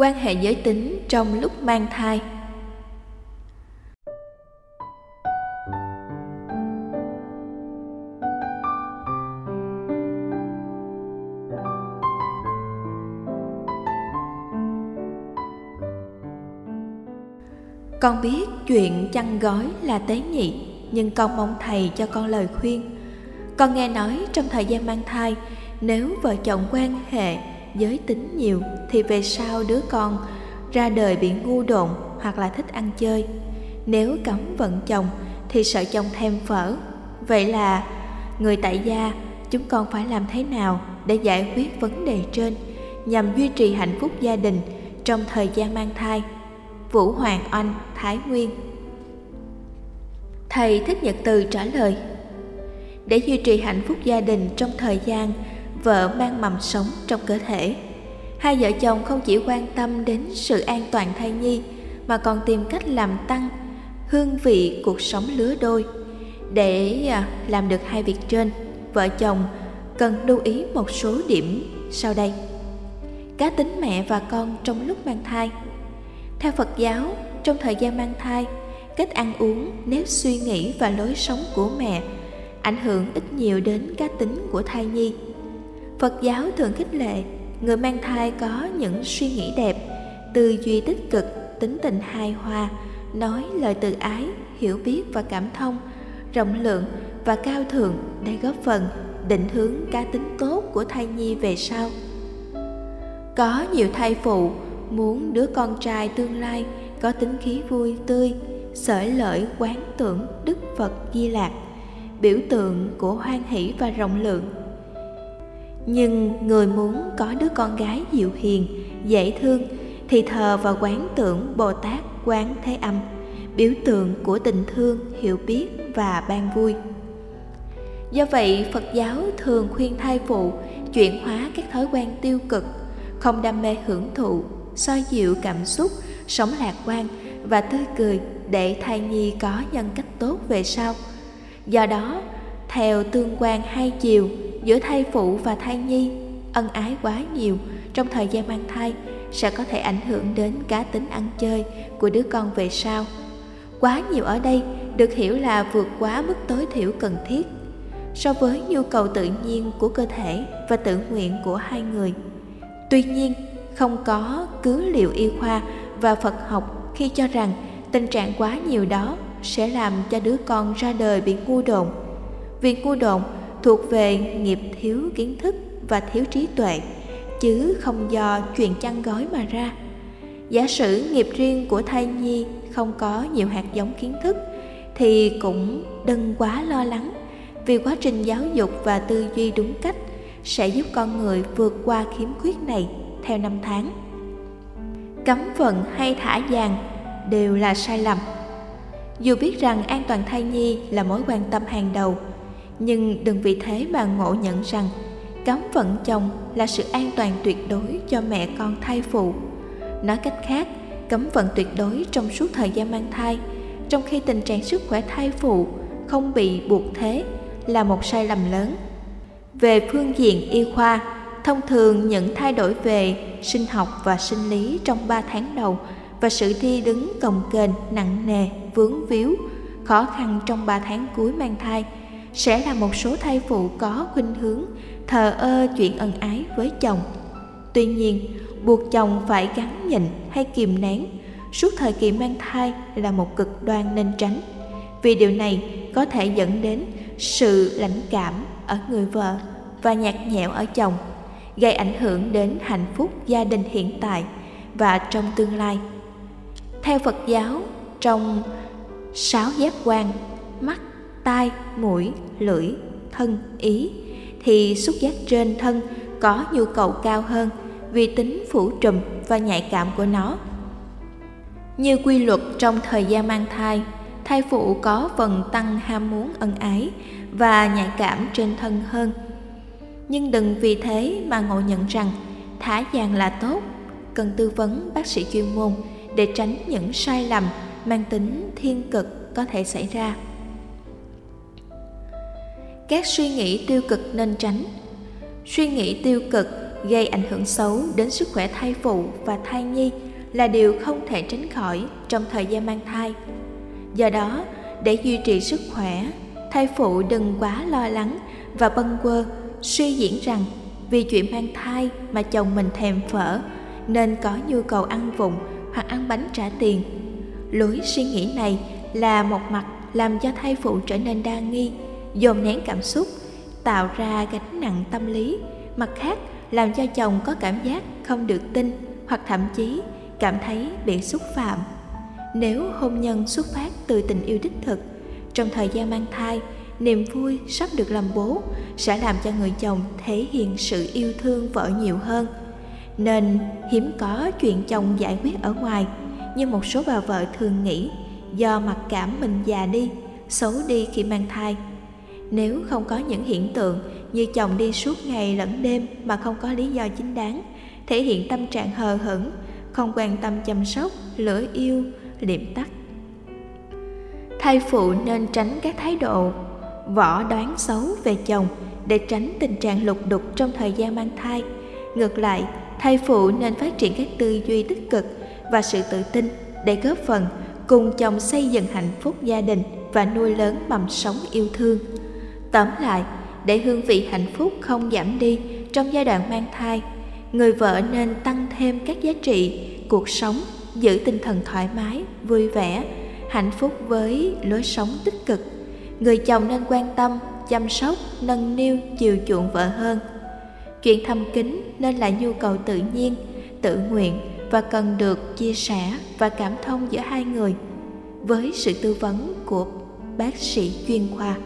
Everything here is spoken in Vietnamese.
quan hệ giới tính trong lúc mang thai. Con biết chuyện chăn gói là tế nhị, Nhưng con mong thầy cho con lời khuyên. Con nghe nói trong thời gian mang thai, Nếu vợ chồng quan hệ giới tính nhiều Thì về sau đứa con ra đời bị ngu độn hoặc là thích ăn chơi. Nếu cấm vận chồng thì sợ chồng thèm phở. Vậy là người tại gia chúng con phải làm thế nào để giải quyết vấn đề trên nhằm duy trì hạnh phúc gia đình trong thời gian mang thai? Vũ Hoàng Anh, Thái Nguyên. Thầy Thích Nhật Từ trả lời Để duy trì hạnh phúc gia đình trong thời gian vợ mang mầm sống trong cơ thể. Hai vợ chồng không chỉ quan tâm đến sự an toàn thai nhi Mà còn tìm cách làm tăng hương vị cuộc sống lứa đôi. Để à, làm được hai việc trên Vợ chồng cần lưu ý một số điểm sau đây. Cá tính mẹ và con trong lúc mang thai. Theo Phật giáo, trong thời gian mang thai, cách ăn uống, nếp suy nghĩ và lối sống của mẹ ảnh hưởng ít nhiều đến cá tính của thai nhi. Phật giáo thường khích lệ người mang thai có những suy nghĩ đẹp, tư duy tích cực, tính tình hài hòa, nói lời từ ái, hiểu biết và cảm thông, rộng lượng và cao thượng để góp phần định hướng cá tính tốt của thai nhi về sau. Có nhiều thai phụ muốn đứa con trai tương lai có tính khí vui tươi sởi lợi quán tưởng đức phật di lạc biểu tượng của hoan hỷ và rộng lượng nhưng người muốn có đứa con gái dịu hiền dễ thương thì thờ vào quán tưởng bồ tát quán thế âm biểu tượng của tình thương hiểu biết và ban vui do vậy phật giáo thường khuyên thai phụ chuyển hóa các thói quen tiêu cực không đam mê hưởng thụ soi dịu cảm xúc, sống lạc quan và tươi cười để thai nhi có nhân cách tốt về sau. Do đó, theo tương quan hai chiều giữa thai phụ và thai nhi, ân ái quá nhiều trong thời gian mang thai sẽ có thể ảnh hưởng đến cá tính ăn chơi của đứa con về sau. Quá nhiều ở đây được hiểu là vượt quá mức tối thiểu cần thiết so với nhu cầu tự nhiên của cơ thể và tự nguyện của hai người. Tuy nhiên, không có cứ liệu y khoa và Phật học khi cho rằng tình trạng quá nhiều đó sẽ làm cho đứa con ra đời bị ngu độn. Việc ngu độn thuộc về nghiệp thiếu kiến thức và thiếu trí tuệ, chứ không do chuyện chăn gói mà ra. Giả sử nghiệp riêng của thai nhi không có nhiều hạt giống kiến thức thì cũng đừng quá lo lắng vì quá trình giáo dục và tư duy đúng cách sẽ giúp con người vượt qua khiếm khuyết này theo năm tháng cấm vận hay thả vàng đều là sai lầm dù biết rằng an toàn thai nhi là mối quan tâm hàng đầu nhưng đừng vì thế mà ngộ nhận rằng cấm vận chồng là sự an toàn tuyệt đối cho mẹ con thai phụ. Nói cách khác, cấm vận tuyệt đối trong suốt thời gian mang thai, trong khi tình trạng sức khỏe thai phụ không bị buộc thế là một sai lầm lớn. Về phương diện y khoa, thông thường những thay đổi về sinh học và sinh lý trong 3 tháng đầu và sự đi đứng cồng kềnh nặng nề, vướng víu, khó khăn trong 3 tháng cuối mang thai sẽ là một số thai phụ có khuynh hướng thờ ơ chuyện ân ái với chồng tuy nhiên buộc chồng phải gắn nhịn hay kìm nén suốt thời kỳ mang thai là một cực đoan nên tránh vì điều này có thể dẫn đến sự lãnh cảm ở người vợ và nhạt nhẽo ở chồng gây ảnh hưởng đến hạnh phúc gia đình hiện tại và trong tương lai. Theo Phật giáo, trong sáu giác quan mắt, tai, mũi, lưỡi, thân, ý thì xúc giác trên thân có nhu cầu cao hơn vì tính phủ trùm và nhạy cảm của nó. Như quy luật trong thời gian mang thai, thai phụ có phần tăng ham muốn ân ái và nhạy cảm trên thân hơn – nhưng đừng vì thế mà ngộ nhận rằng thả vàng là tốt cần tư vấn bác sĩ chuyên môn để tránh những sai lầm mang tính thiên cực có thể xảy ra các suy nghĩ tiêu cực nên tránh suy nghĩ tiêu cực gây ảnh hưởng xấu đến sức khỏe thai phụ và thai nhi là điều không thể tránh khỏi trong thời gian mang thai. Do đó, để duy trì sức khỏe, thai phụ đừng quá lo lắng và bâng quơ suy diễn rằng vì chuyện mang thai mà chồng mình thèm phở nên có nhu cầu ăn vụng hoặc ăn bánh trả tiền. Lối suy nghĩ này là một mặt làm cho thai phụ trở nên đa nghi, dồn nén cảm xúc, tạo ra gánh nặng tâm lý, mặt khác làm cho chồng có cảm giác không được tin hoặc thậm chí cảm thấy bị xúc phạm. Nếu hôn nhân xuất phát từ tình yêu đích thực, trong thời gian mang thai, niềm vui sắp được làm bố sẽ làm cho người chồng thể hiện sự yêu thương vợ nhiều hơn. Nên hiếm có chuyện chồng giải quyết ở ngoài, như một số bà vợ thường nghĩ do mặc cảm mình già đi, xấu đi khi mang thai. Nếu không có những hiện tượng như chồng đi suốt ngày lẫn đêm mà không có lý do chính đáng, thể hiện tâm trạng hờ hững, không quan tâm chăm sóc, lửa yêu, liệm tắt. Thai phụ nên tránh các thái độ võ đoán xấu về chồng để tránh tình trạng lục đục trong thời gian mang thai. Ngược lại, thai phụ nên phát triển các tư duy tích cực và sự tự tin để góp phần cùng chồng xây dựng hạnh phúc gia đình và nuôi lớn mầm sống yêu thương. Tóm lại, để hương vị hạnh phúc không giảm đi trong giai đoạn mang thai, người vợ nên tăng thêm các giá trị cuộc sống, giữ tinh thần thoải mái, vui vẻ, hạnh phúc với lối sống tích cực. Người chồng nên quan tâm, chăm sóc, nâng niu, chiều chuộng vợ hơn. Chuyện thầm kín nên là nhu cầu tự nhiên, tự nguyện và cần được chia sẻ và cảm thông giữa hai người với sự tư vấn của bác sĩ chuyên khoa